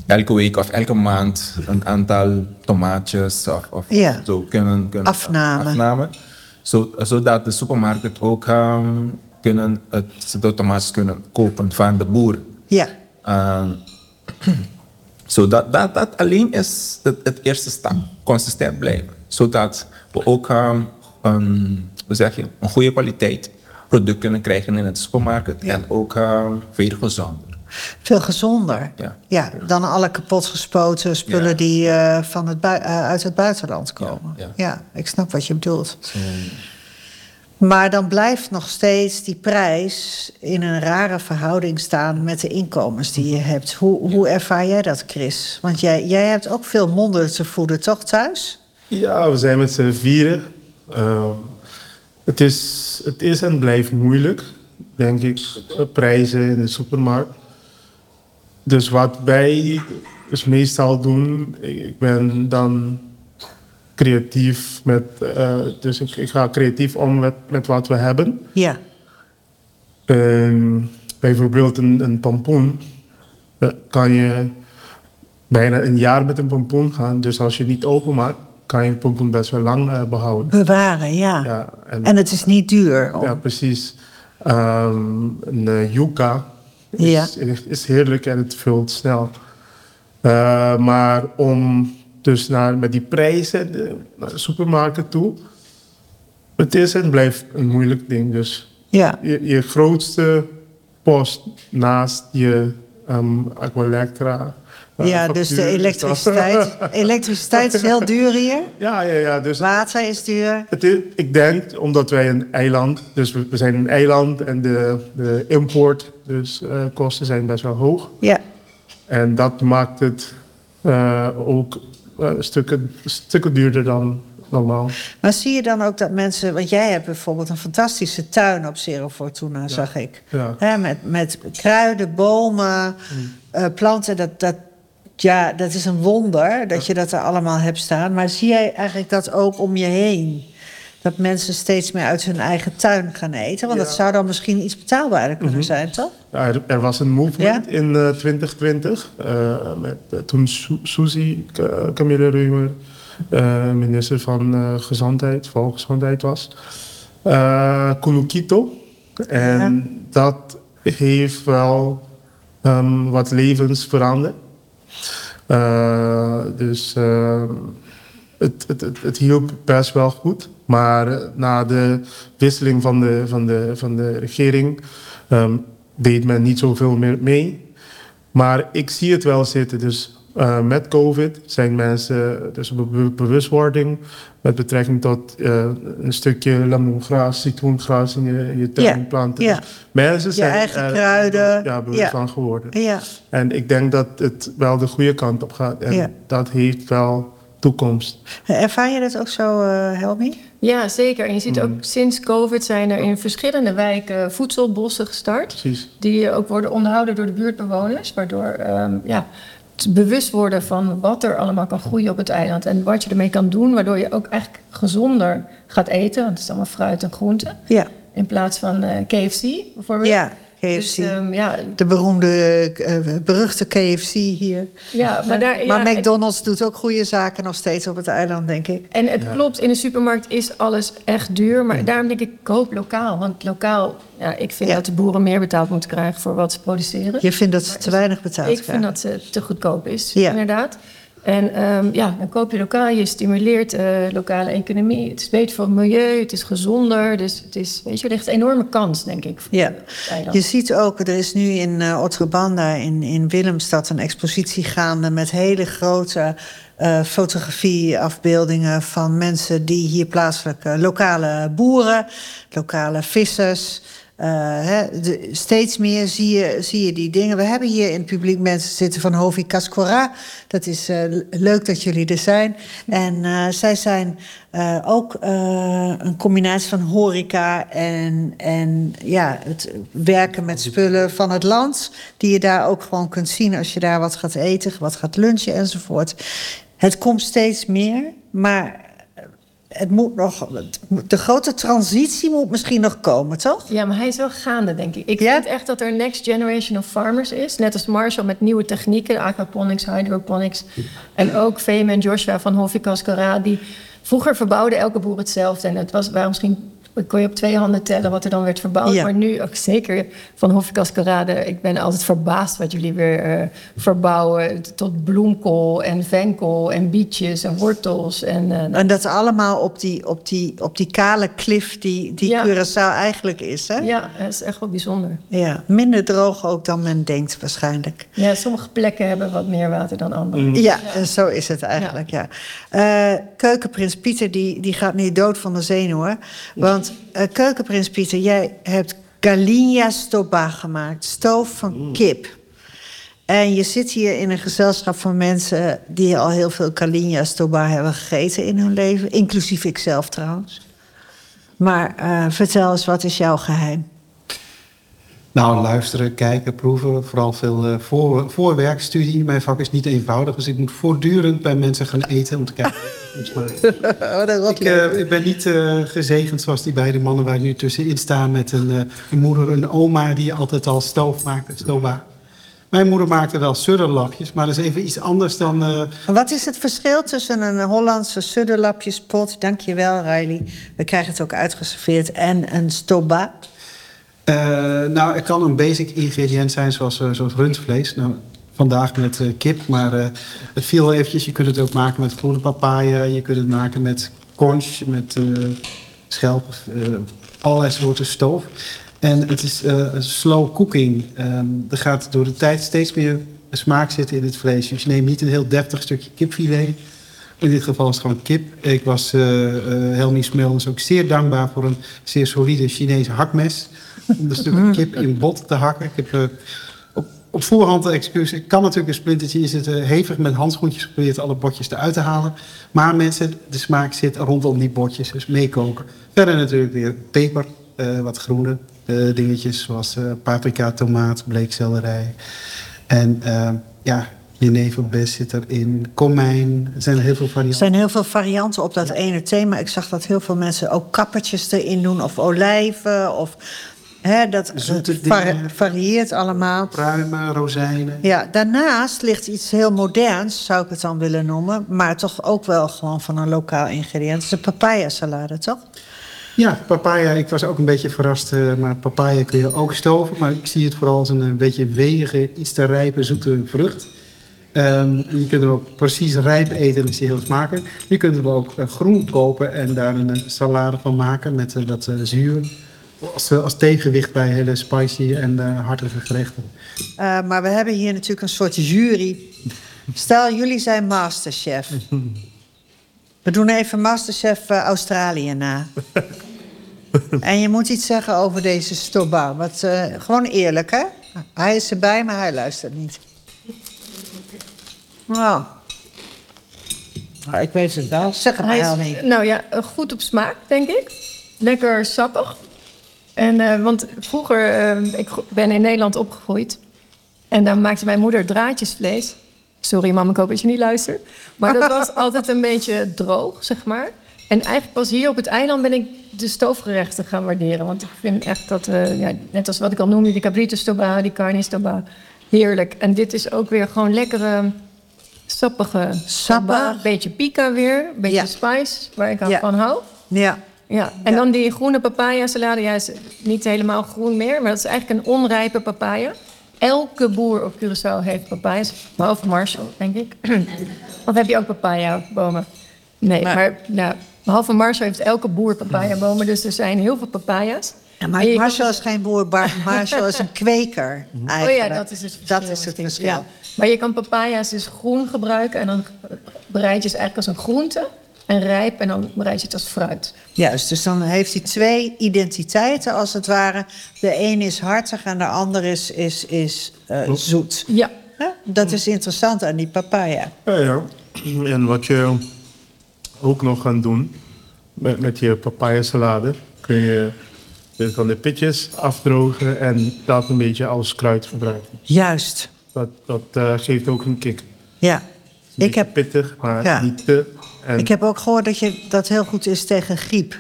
elke week of elke maand een aantal tomaatjes of, of Ja. zo kunnen, kunnen Afname. afname zo, zodat de supermarkt ook ehm, kunnen het, de tomaatjes kunnen kopen van de boer. ja. Ehm, zo dat, dat, alleen is het, het eerste stap. Consistent blijven. Zodat we ook een, hoe zeg je, een goede kwaliteit product kunnen krijgen in het supermarkt. En ook veel gezonder. Veel gezonder. Ja. dan alle kapotgespoten spullen Ja. die eh, van het eh, uit het buitenland komen. Ja, Ja, ik snap wat je bedoelt. Zo, Maar dan blijft nog steeds die prijs in een rare verhouding staan met de inkomens die je hebt. Hoe, hoe ervaar jij dat, Chris? Want jij, jij hebt ook veel monden te voeden, toch thuis? Ja, we zijn met z'n vieren. Ehm, het, is, het is en blijft moeilijk, denk ik. De prijzen in de supermarkt. Dus wat wij dus meestal doen, ik ben dan creatief met, eh, dus ik, ik ga creatief om met, met wat we hebben. Ja, Ehm, bijvoorbeeld een, een pompoen. eh, kan je bijna een jaar met een pompoen gaan. Dus als je niet openmaakt, kan je een pompoen best wel lang eh, behouden. bewaren, ja. Ja, en, En het is niet duur. ja precies. Ehm, een uh, Ja. is, is heerlijk en het vult snel. Eh, maar om dus naar, met die prijzen de, naar de supermarkt toe, Het is en blijft een moeilijk ding. Dus Ja, je, je grootste post naast je um, Aqualectra. Ja dus de elektriciteit. Elektriciteit is heel duur hier. ja, ja, ja. Dus Water is duur. het is, ik denk, omdat wij een eiland, dus we, we zijn een eiland en de, de import, dus eh, kosten zijn best wel hoog. Ja, En dat maakt het eh, ook eh, stukken, stukken duurder dan normaal. maar zie je dan ook dat mensen... Want jij hebt bijvoorbeeld een fantastische tuin op Cerro Fortuna, zag ik. Ja. Hè, met, met kruiden, bomen, eh, planten. Dat, dat, ja, dat is een wonder dat je dat er allemaal hebt staan. Maar zie jij eigenlijk dat ook om je heen? Dat mensen steeds meer uit hun eigen tuin gaan eten? Want dat zou dan misschien iets betaalbaarder kunnen zijn, toch? Ja, er, er was een movement in eh, 2020. eh, met, eh, toen Su- Suzy Camille Reumer minister van Gezondheid, Volksgezondheid was. Eh Kulukito. En dat heeft wel ehm, wat levens veranderd. Eh, dus eh, het, het, het, het hielp best wel goed. Maar eh, na de wisseling van de, van de, van de regering ehm, deed men niet zoveel meer mee. Maar ik zie het wel zitten. Dus eh, met COVID zijn mensen, dus be- bewustwording met betrekking tot eh, een stukje lemongraas, citroengras in je, in je tuin planten. ja. Dus mensen zijn eigen er kruiden, ja, bewust ja. van geworden. Ja, En ik denk dat het wel de goede kant op gaat. En Ja. dat heeft wel toekomst. ervaar je dat ook zo, eh Helmi? Ja, zeker. En je ziet ook Mm. sinds COVID zijn er in verschillende wijken voedselbossen gestart. Precies. Die ook worden onderhouden door de buurtbewoners. Waardoor ehm, ja, bewust worden van wat er allemaal kan groeien op het eiland. En wat je ermee kan doen. Waardoor je ook eigenlijk gezonder gaat eten. Want het is allemaal fruit en groenten. Ja, In plaats van eh, KFC bijvoorbeeld. ja KFC. Dus, ehm, ja, de beroemde, eh, beruchte KFC hier. ja, maar daar... maar ja, McDonald's doet ook goede zaken nog steeds op het eiland, denk ik. En het klopt, in de supermarkt is alles echt duur. Maar daarom denk ik, koop lokaal. Want lokaal, ja, ik vind Ja. dat de boeren meer betaald moeten krijgen voor wat ze produceren. Je vindt dat ze te weinig betaald ik vind krijgen. dat het te goedkoop is, Ja. inderdaad. En ehm, ja, dan koop je lokaal, je stimuleert eh lokale economie. Het is beter voor het milieu, het is gezonder. Dus het is, weet je, er ligt een enorme kans, denk ik. Ja. Je ziet ook, er is nu in uh, Otrobanda in, in Willemstad een expositie gaande met hele grote uh, fotografieafbeeldingen van mensen die hier plaatselijk, uh, lokale boeren, lokale vissers. De, steeds meer zie je, zie je die dingen. We hebben hier in het publiek mensen zitten van Hovi Cascora. Dat is uh, leuk dat jullie er zijn. En uh, zij zijn ook een combinatie van horeca en, en ja, het werken met spullen van het land. Die je daar ook gewoon kunt zien als je daar wat gaat eten, wat gaat lunchen enzovoort. Het komt steeds meer, maar het moet nog, de grote transitie moet misschien nog komen, toch? Ja, maar hij is wel gaande, denk ik. Ik ja? vind echt dat er een next generation of farmers is. Net als Marshall met nieuwe technieken, aquaponics, hydroponics. En ook Fame en Joshua van Hofi Cascara, die vroeger verbouwde elke boer hetzelfde. En het was, waren misschien kon je op twee handen tellen wat er dan werd verbouwd. Ja. Maar nu ook zeker van Hofi Cascarade. Ik ben altijd verbaasd wat jullie weer uh, verbouwen. Tot bloemkool en venkel en bietjes en wortels. En, uh, en dat allemaal op die, op die, op die kale klif die, die ja. Curaçao eigenlijk is. Hè? Ja, dat is echt wel bijzonder. Ja, minder droog ook dan men denkt waarschijnlijk. Ja, sommige plekken hebben wat meer water dan andere. Mm. Ja, ja, zo is het eigenlijk, ja. ja. Uh, keukenprins Pieter die, die gaat nu dood van de zenuwen. Want uh, keukenprins Pieter, jij hebt galinha stoba gemaakt. Stoof van mm. kip. En je zit hier in een gezelschap van mensen... die al heel veel galinha stoba hebben gegeten in hun leven. Inclusief ikzelf trouwens. Maar uh, vertel eens, wat is jouw geheim? Nou, luisteren, kijken, proeven. Vooral veel uh, voor, voorwerkstudie. Mijn vak is niet eenvoudig, dus ik moet voortdurend bij mensen gaan eten om te kijken. oh, ik, uh, ik, ben niet uh, gezegend zoals die beide mannen waar nu tussenin staan met een, een, moeder, een oma die altijd al stoof maakte, stoba. Mijn moeder maakte wel sudderlapjes, maar dat is even iets anders dan. Uh... Wat is het verschil tussen een Hollandse sudderlapjespot, dankjewel Riley, we krijgen het ook uitgeserveerd, en een stoba? Uh, nou, het kan een basic ingrediënt zijn zoals, uh, zoals rundvlees. Nou, vandaag met uh, kip, maar het viel eventjes. Je kunt het ook maken met groene papaya. Je kunt het maken met conch, met schelp, eh, allerlei soorten stoof. En het is eh, slow cooking. Ehm, er gaat door de tijd steeds meer smaak zitten in het vlees. Dus je neemt niet een heel deftig stukje kipfilet. In dit geval is het gewoon kip. Ik was Helmi Smelders ook zeer dankbaar voor een zeer solide Chinese hakmes. Om de stukken kip in bot te hakken. Ik heb uh, op, op voorhand de excuus. Ik kan natuurlijk een splintertje in zitten. Hevig met handschoentjes geprobeerd alle botjes eruit te halen. Maar mensen, de smaak zit rondom die botjes. Dus meekoken. Verder natuurlijk weer peper. wat groene dingetjes. Zoals paprika, tomaat, bleekselderij. En ja, Jeneverbes zit erin, komijn. Er zijn heel veel varianten. Er zijn heel veel varianten op dat ene thema. Ik zag dat heel veel mensen ook kappertjes erin doen, of olijven, of... Hè, dat Zoete dingen. varieert allemaal. Pruimen, rozijnen. Ja, daarnaast ligt iets heel moderns, zou ik het dan willen noemen. Maar toch ook wel gewoon van een lokaal ingrediënt. Het is een papaya salade, toch? Ja, papaya. Ik was ook een beetje verrast. uh, maar papaya kun je ook stoven. Maar ik zie het vooral als een, een beetje wegige, iets te rijpe, zoete vrucht. Um, je kunt hem ook precies rijp eten en is die heel smakelijk. Je kunt hem ook groen kopen en daar een salade van maken met dat zuur. Als, als, tegenwicht bij hele spicy en hartige gerechten. maar we hebben hier natuurlijk een soort jury. Stel, jullie zijn masterchef. We doen even masterchef Australië na. en je moet iets zeggen over deze stoba. Wat, gewoon eerlijk, hè? Hij is erbij, maar hij luistert niet. Nou, ik weet het wel. Zeg het maar is, niet. nou ja, goed op smaak, denk ik. Lekker sappig. En, uh, want vroeger, uh, ik ben in Nederland opgegroeid. En dan maakte mijn moeder draadjesvlees. Sorry, mam, ik hoop dat je niet luistert. Maar dat was altijd een beetje droog, zeg maar. En eigenlijk pas hier op het eiland ben ik de stoofgerechten gaan waarderen. Want ik vind echt dat, uh, ja, net als wat ik al noemde, die cabrito stoba, die carne stoba, heerlijk. En dit is ook weer gewoon lekkere, sappige stoba. Een beetje pika weer, een beetje Ja. spice, waar ik Ja. van hou. Ja, Ja, en dan die groene papaya salade. Ja, is niet helemaal groen meer, maar dat is eigenlijk een onrijpe papaya. Elke boer op Curaçao heeft papaya's, behalve Marshall, denk ik. of heb je ook papaya-bomen? Nee, Maar- maar, nou, behalve Marshall heeft elke boer papaya-bomen, dus er zijn heel veel papaya's. Ja, maar Marshall dus- is geen boer, Marshall is een kweker. Oh Eigenlijk. ja, dat is het verschil. Dat is het verschil. Ja. Maar je kan papaya's dus groen gebruiken en dan bereid je ze eigenlijk als een groente. En rijp en dan bereid je het als fruit. Juist, dus dan heeft hij twee identiteiten als het ware. De een is hartig en de ander is, is, is eh, zoet. Ja, dat is interessant aan die papaya. Ja, ja. En wat je ook nog kan doen met, met je papaya salade, kun je van de pitjes afdrogen en dat een beetje als kruid gebruiken. Juist, Dat, dat eh, geeft ook een kick. ja. Ik heb, pittig, maar Ja. niet te. En ik heb ook gehoord dat je, dat heel goed is tegen griep.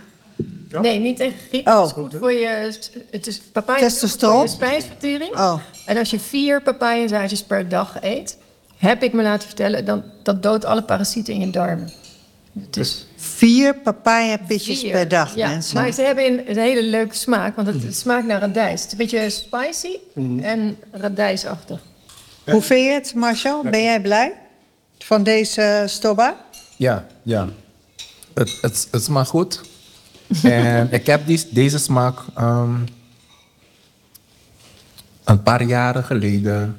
Ja? nee, niet tegen griep. Oh. Het is goed voor je, het is papaya Testosteron? voor je spijsvertering. Oh, En als je vier papayazaadjes per dag eet, heb ik me laten vertellen, dan, dat doodt alle parasieten in je darmen. Het is vier papaya-pitjes vier. per dag, ja, mensen. Maar ze hebben een, een hele leuke smaak, want het, het smaakt naar radijs. Het is een beetje spicy en radijsachtig. Hoe vind je het, Marshall? Ben jij blij van deze stoba? Ja, ja. Het, het, het smaakt goed. en ik heb die, deze smaak ehm, een paar jaren geleden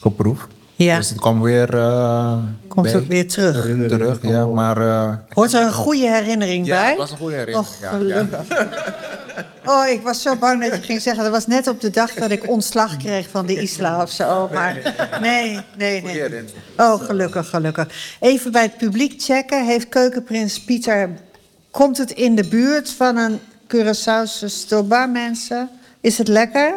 geproefd. Ja. Dus het komt weer. eh, Komt bij- ook weer terug. terug. Ja, maar. eh, Hoort er een goede herinnering ja, bij? het was een goede herinnering. Och, ja, gelukkig. Oh, ik was zo bang dat je ging zeggen... dat was net op de dag dat ik ontslag kreeg van de isla of zo. Maar nee, nee, nee. Oh, gelukkig, gelukkig. Even bij het publiek checken. Heeft keukenprins Pieter... komt het in de buurt van een Curaçaose stoba, mensen? Is het lekker?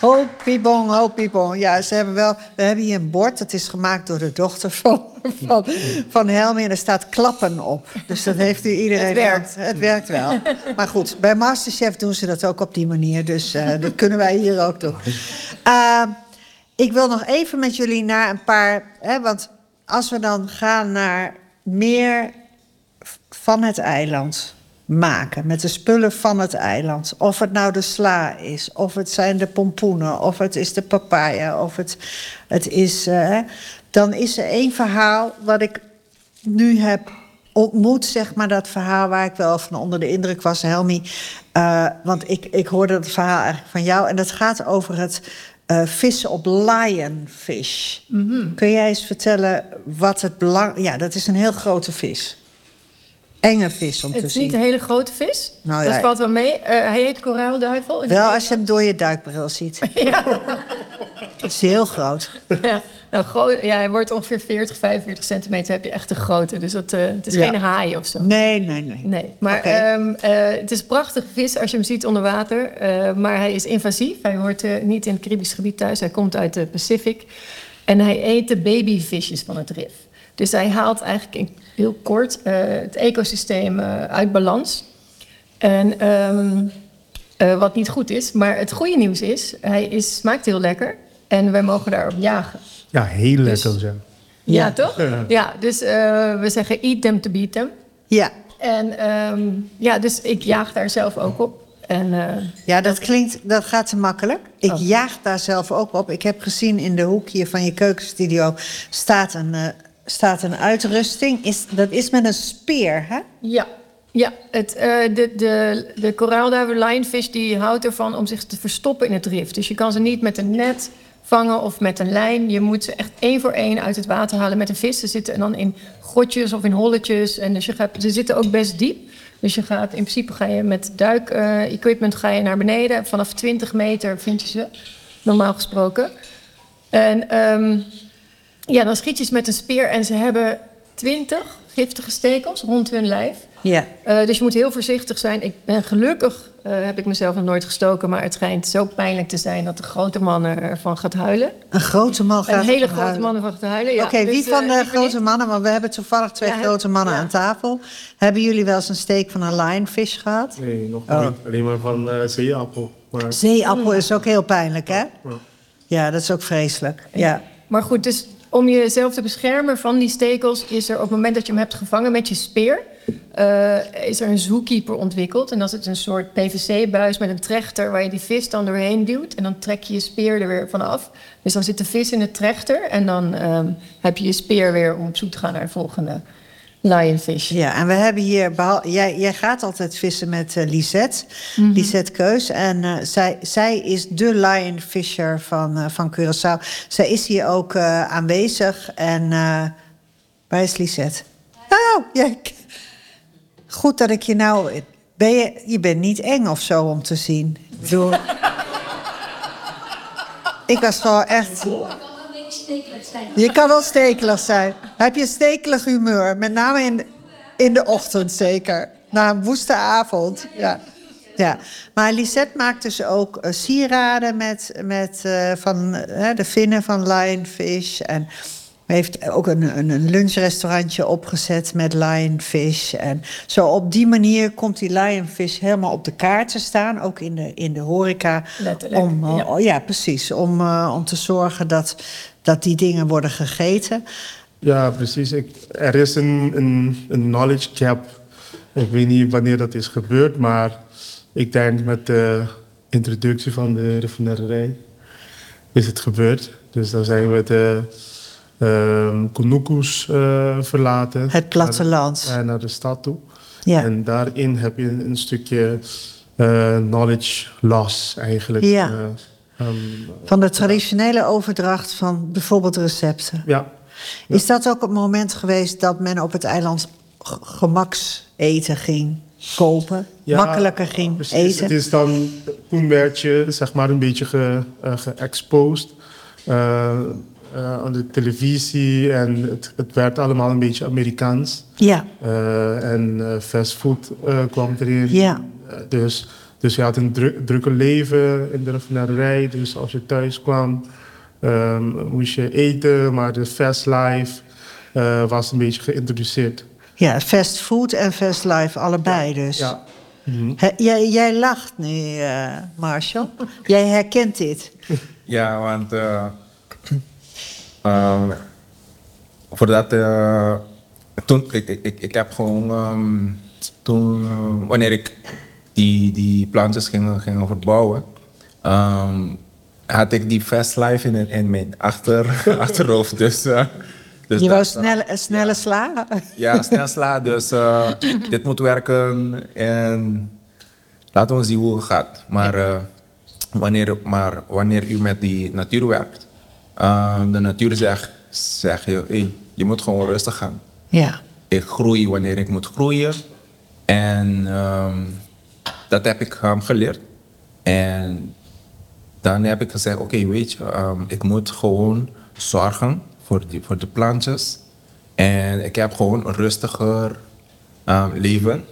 Hopiebong. Hopiebong, hopiebong. Ja, ze hebben wel... We hebben hier een bord. Dat is gemaakt door de dochter van, van, van Helmi. En er staat klappen op. Dus dat heeft u iedereen... Het werkt. Het werkt wel. Maar goed, bij Masterchef doen ze dat ook op die manier. Dus eh, dat kunnen wij hier ook doen. Uh, ik wil nog even met jullie naar een paar... Hè, want als we dan gaan naar meer van het eiland maken. Met de spullen van het eiland. Of het nou de sla is, of het zijn de pompoenen, of het is de papaya, of het, het is. Uh, dan is er één verhaal wat ik nu heb ontmoet, zeg maar, dat verhaal waar ik wel van onder de indruk was, Helmi. Eh, want ik, ik hoorde het verhaal eigenlijk van jou. En dat gaat over het eh, vissen op lionfish. Kun jij eens vertellen wat het belang... Ja, dat is een heel grote vis. Enge vis om Het te is niet zien. een hele grote vis. Nou dat ja. valt wel mee. Eh, hij heet koraalduivel. Wel als je hem door je duikbril ziet. Ja. Het is heel groot. Ja, nou, gro- ja, hij wordt ongeveer 40, 45 centimeter. Heb je echt de grote. Dus dat, eh, het is Ja. geen haai of zo. Nee, nee, nee. Nee, maar ehm, eh, het is een prachtige vis als je hem ziet onder water. Maar hij is invasief. Hij hoort niet in het Caribisch gebied thuis. Hij komt uit de Pacific. En hij eet de babyvisjes van het rif. Dus hij haalt eigenlijk in heel kort eh, het ecosysteem eh, uit balans. En ehm, eh, wat niet goed is. Maar het goede nieuws is, hij is, smaakt heel lekker. En wij mogen daarop jagen. Ja, heel Dus- lekker zijn. Ja, Ja. toch? Ja. Ja, dus eh, we zeggen eat them to beat them. Ja. En ehm, ja, dus ik jaag daar zelf ook op. En eh, Ja, dat klinkt, dat gaat te makkelijk. Ik Oh. jaag daar zelf ook op. Ik heb gezien in de hoek hier van je keukenstudio staat een, eh, staat een uitrusting. Is, dat is met een speer, hè? ja, ja het, eh, de, de, de koraalduiver lionfish die houdt ervan om zich te verstoppen in het rif. Dus je kan ze niet met een net vangen of met een lijn. Je moet ze echt één voor één uit het water halen met een vis. Ze zitten dan in grotjes of in holletjes. En dus je gaat, ze zitten ook best diep. Dus je gaat, in principe ga je met duik-equipment ga je naar beneden. Vanaf 20 meter vind je ze, normaal gesproken. En ehm, ja, dan schiet je ze met een speer en ze hebben 20 giftige stekels rond hun lijf. Ja. Eh, dus je moet heel voorzichtig zijn. Ik ben gelukkig, eh, heb ik mezelf nog nooit gestoken, maar het schijnt zo pijnlijk te zijn dat de grote man ervan gaat huilen. Een grote man gaat Een hele grote huilen. man ervan gaat huilen. Ja. Oké, wie Dus, van eh, de ik ben grote mannen, want we hebben toevallig twee Ja, grote mannen Ja. aan tafel. Hebben jullie wel eens een steek van een lionfish gehad? Nee, nog Oh. niet. Alleen maar van eh zeeappel. Maar, Zeeappel is ook heel pijnlijk, hè? Ja, dat is ook vreselijk. Ja. Maar goed, dus om jezelf te beschermen van die stekels, is er op het moment dat je hem hebt gevangen met je speer, eh, is er een zookeeper ontwikkeld. En dat is een soort PVC-buis met een trechter waar je die vis dan doorheen duwt. En dan trek je je speer er weer vanaf. Dus dan zit de vis in de trechter en dan ehm, heb je je speer weer om op zoek te gaan naar de volgende lionfish. Ja, en we hebben hier... Jij, jij gaat altijd vissen met eh, Lisette, Mhm. Lisette Keus. En eh, zij, zij is de lionfisher van, eh, van Curaçao. Zij is hier ook aanwezig. En waar is Lisette? Nou, jij, goed dat ik je nou... Ben je, je bent niet eng of zo om te zien. Ik was gewoon echt... Je kan wel stekelig zijn. Heb je stekelig humeur? Met name in, in de ochtend zeker. Na een woeste avond. Ja. Ja. Maar Lisette maakt dus ook eh, sieraden met, met, eh, van eh, de vinnen van lionfish. En heeft ook een, een, een lunchrestaurantje opgezet met lionfish. En zo op die manier komt die lionfish helemaal op de kaart te staan. Ook in de, in de horeca. Letterlijk, Om, ja. ja. precies. Om, om te zorgen dat, dat die dingen worden gegeten. ja, precies. Ik, er is een, een, een knowledge gap. Ik weet niet wanneer dat is gebeurd, maar ik denk met de introductie van de raffinaderij is het gebeurd. Dus dan zijn we de Kunukus eh, verlaten. Het platteland. Naar, de- naar de stad toe. Ja. En daarin heb je een, een stukje eh, knowledge loss eigenlijk. Ja. Eh, ehm, Van de traditionele overdracht van bijvoorbeeld recepten. ja, Is dat ook het moment geweest dat men op het eiland gemakseten ging kopen? Ja, Makkelijker ging precies. eten? Het is dan, toen werd je zeg maar een beetje ge, eh, geëxposed eh, eh, aan de televisie en het, het werd allemaal een beetje Amerikaans. Ja, Eh, en fastfood kwam erin. ja. Dus, dus je had een dru- drukke leven in de raffinaderij. Dus als je thuis kwam, ehm, moest je eten, maar de fast life eh, was een beetje geïntroduceerd. Ja, fast food en fast life, allebei dus. Ja. Hè, jij, jij lacht nu, eh, Marshall. Jij herkent dit. Ja, want eh, ehm, voordat, eh, toen, ik, ik, ik, ik heb gewoon, ehm, toen, wanneer ik die, die plantjes ging, ging verbouwen, ehm, had ik die fast life in, in mijn achter, achterhoofd. Dus, eh, Dus je wou snelle, snelle sla? Ja, snel sla. Dus eh, dit moet werken en laten we zien hoe het gaat. Maar, eh, wanneer, maar wanneer u met die natuur werkt, de natuur zegt, zeg je, hey, je moet gewoon rustig gaan. Ja. Ik groei wanneer ik moet groeien. En ehm, dat heb ik hem geleerd. En dan heb ik gezegd, oké, weet je, ehm, ik moet gewoon zorgen voor, die, voor de plantjes. En ik heb gewoon een rustiger ehm, leven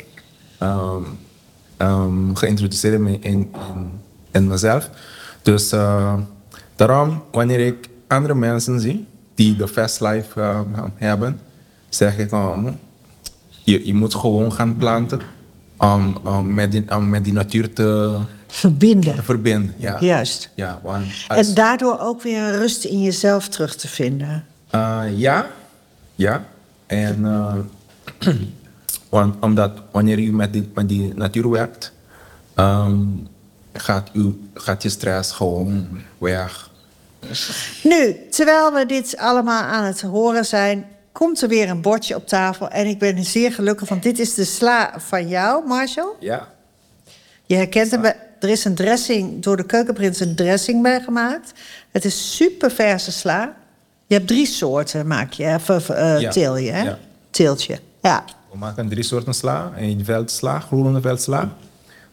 geïntroduceerd in, in, in, mezelf. Dus daarom, wanneer ik andere mensen zie die de fast life hebben, zeg ik, ehm, je, je moet gewoon gaan planten om, om met, die, om met die natuur te, Verbinden. te verbinden. Ja. Juist. Ja, als- En daardoor ook weer een rust in jezelf terug te vinden. Uh, ja, ja. En uh, want, omdat wanneer u met die, met die natuur werkt, ehm, gaat, u, gaat je stress gewoon weg. Nu, terwijl we dit allemaal aan het horen zijn, komt er weer een bordje op tafel. En ik ben zeer gelukkig, want dit is de sla van jou, Marshall. Ja. Je herkent hem. Er is een dressing, door de keukenprins een dressing bij gemaakt. Het is super verse sla. Je hebt drie soorten, maak je, of, eh, Ja. teel je, hè? Ja. Teeltje, ja. We maken drie soorten sla. Een veldsla, groene veldsla,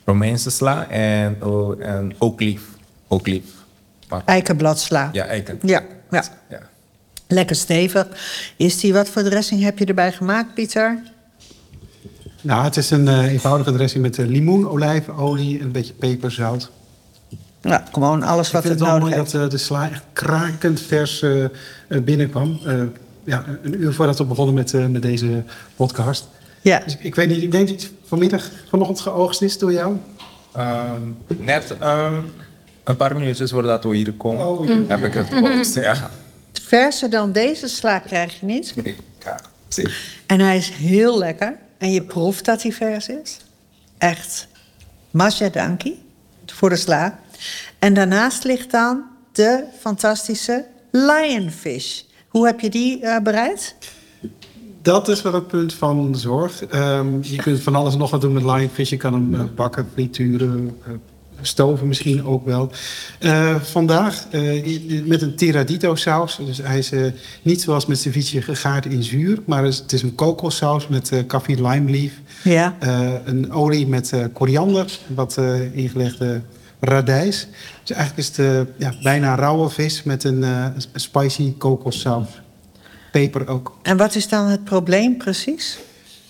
Romeinse sla en, oh, en ooklief. Ooklief. Maar- Eikenbladsla. Ja, eiken. Ja, ja. ja. Lekker stevig. Is die, wat voor dressing heb je erbij gemaakt, Pieter? Nou, het is een eh, eenvoudige dressing met eh, limoen, olijfolie, een beetje peper, zout. Ja, gewoon alles Ik wat vind het het wel nodig mooi heeft. dat eh, de sla echt krakend vers binnenkwam. Eh, ja, een uur voordat we begonnen met, eh, met deze podcast. Ja, Dus ik, ik weet niet, ik denk dat het vanmiddag, vanochtend geoogst is door jou. Ehm, net ehm, een paar minuutjes voordat we hier komen, Oh, ja. heb ik het gepost. Ja. Verser dan deze sla krijg je niet. Ja, zie. En hij is heel lekker. En je proeft dat hij vers is. Echt. Masha danki voor de sla. En daarnaast ligt dan de fantastische lionfish. Hoe heb je die eh, bereid? Dat is wel een punt van zorg. Ehm, je kunt van alles nog wat doen met lionfish. Je kan hem eh, bakken, frituren, eh, stoven misschien ook wel. Eh, vandaag eh, met een tiradito saus. Dus hij is eh, niet zoals met ceviche gegaard in zuur. Maar het is- een kokossaus met eh kaffir lime leaf. Ja. Een olie met koriander, wat ingelegde radijs. Dus eigenlijk is het ja, bijna rauwe vis met een, een spicy kokossaus. Peper ook. En wat is dan het probleem precies?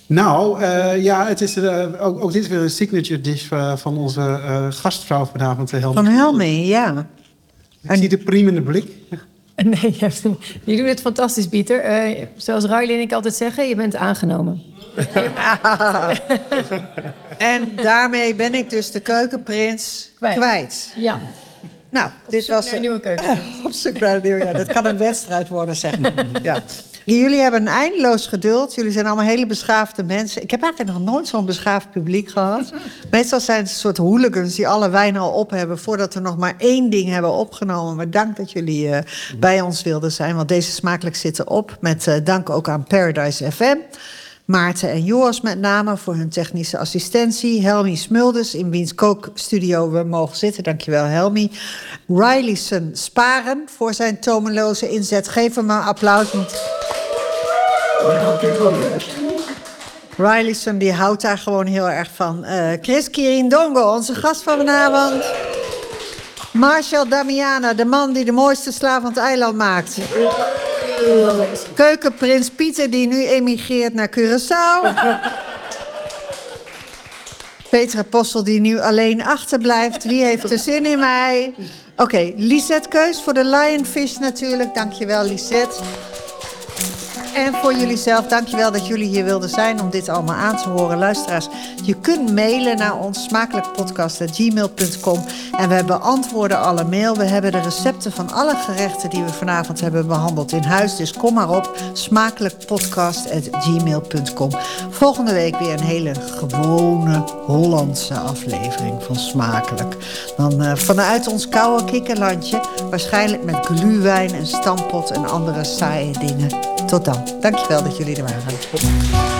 Nou, eh, ja, het is eh, ook, ook dit is weer een signature dish eh, van onze eh, gastvrouw vanavond, Helmi. Van Helmi, ja. Ik zie de priemende blik. Nee, je, hebt- je doet het fantastisch, Pieter. Eh, zoals Riley en ik altijd zeggen, je bent aangenomen. En daarmee ben ik dus de keukenprins kwijt. Kwijt. Ja, Nou, dit was naar een nieuwe keuken. Op zoek naar een nieuw, ja. Dat kan een wedstrijd worden, zeg maar. Ja. Jullie hebben een eindeloos geduld. Jullie zijn allemaal hele beschaafde mensen. Ik heb eigenlijk nog nooit zo'n beschaafd publiek gehad. Meestal zijn het een soort hooligans die alle wijn al op hebben... voordat we nog maar één ding hebben opgenomen. Maar dank dat jullie eh, bij ons wilden zijn. Want deze smakelijk zitten op. Met eh, dank ook aan Paradise FM. Maarten en Joris met name voor hun technische assistentie. Helmi Smulders, in wiens kookstudio we mogen zitten. Dankjewel, Helmi. Rileyson Sparen voor zijn tomeloze inzet. Geef hem een applaus. Rileyson die houdt daar gewoon heel erg van. Eh, Chris Kirindongo, onze gast van vanavond. Marshall Damiana, de man die de mooiste sla van het eiland maakt. Keukenprins Pieter, die nu emigreert naar Curaçao. Peter Apostel, die nu alleen achterblijft. Wie heeft er zin in mij? Oké, Lisette Keus voor de Lionfish natuurlijk. Dankjewel, Lisette. En voor jullie zelf, dankjewel dat jullie hier wilden zijn om dit allemaal aan te horen. Luisteraars, je kunt mailen naar ons smakelijkpodcast.gmail.com en we beantwoorden alle mail. We hebben de recepten van alle gerechten die we vanavond hebben behandeld in huis. Dus kom maar op, smakelijkpodcast.gmail.com. Volgende week weer een hele gewone Hollandse aflevering van Smakelijk. Dan uh, vanuit ons koude kikkerlandje, waarschijnlijk met gluwijn en stampot en andere saaie dingen. Tot dan. Dankjewel dat jullie er waren.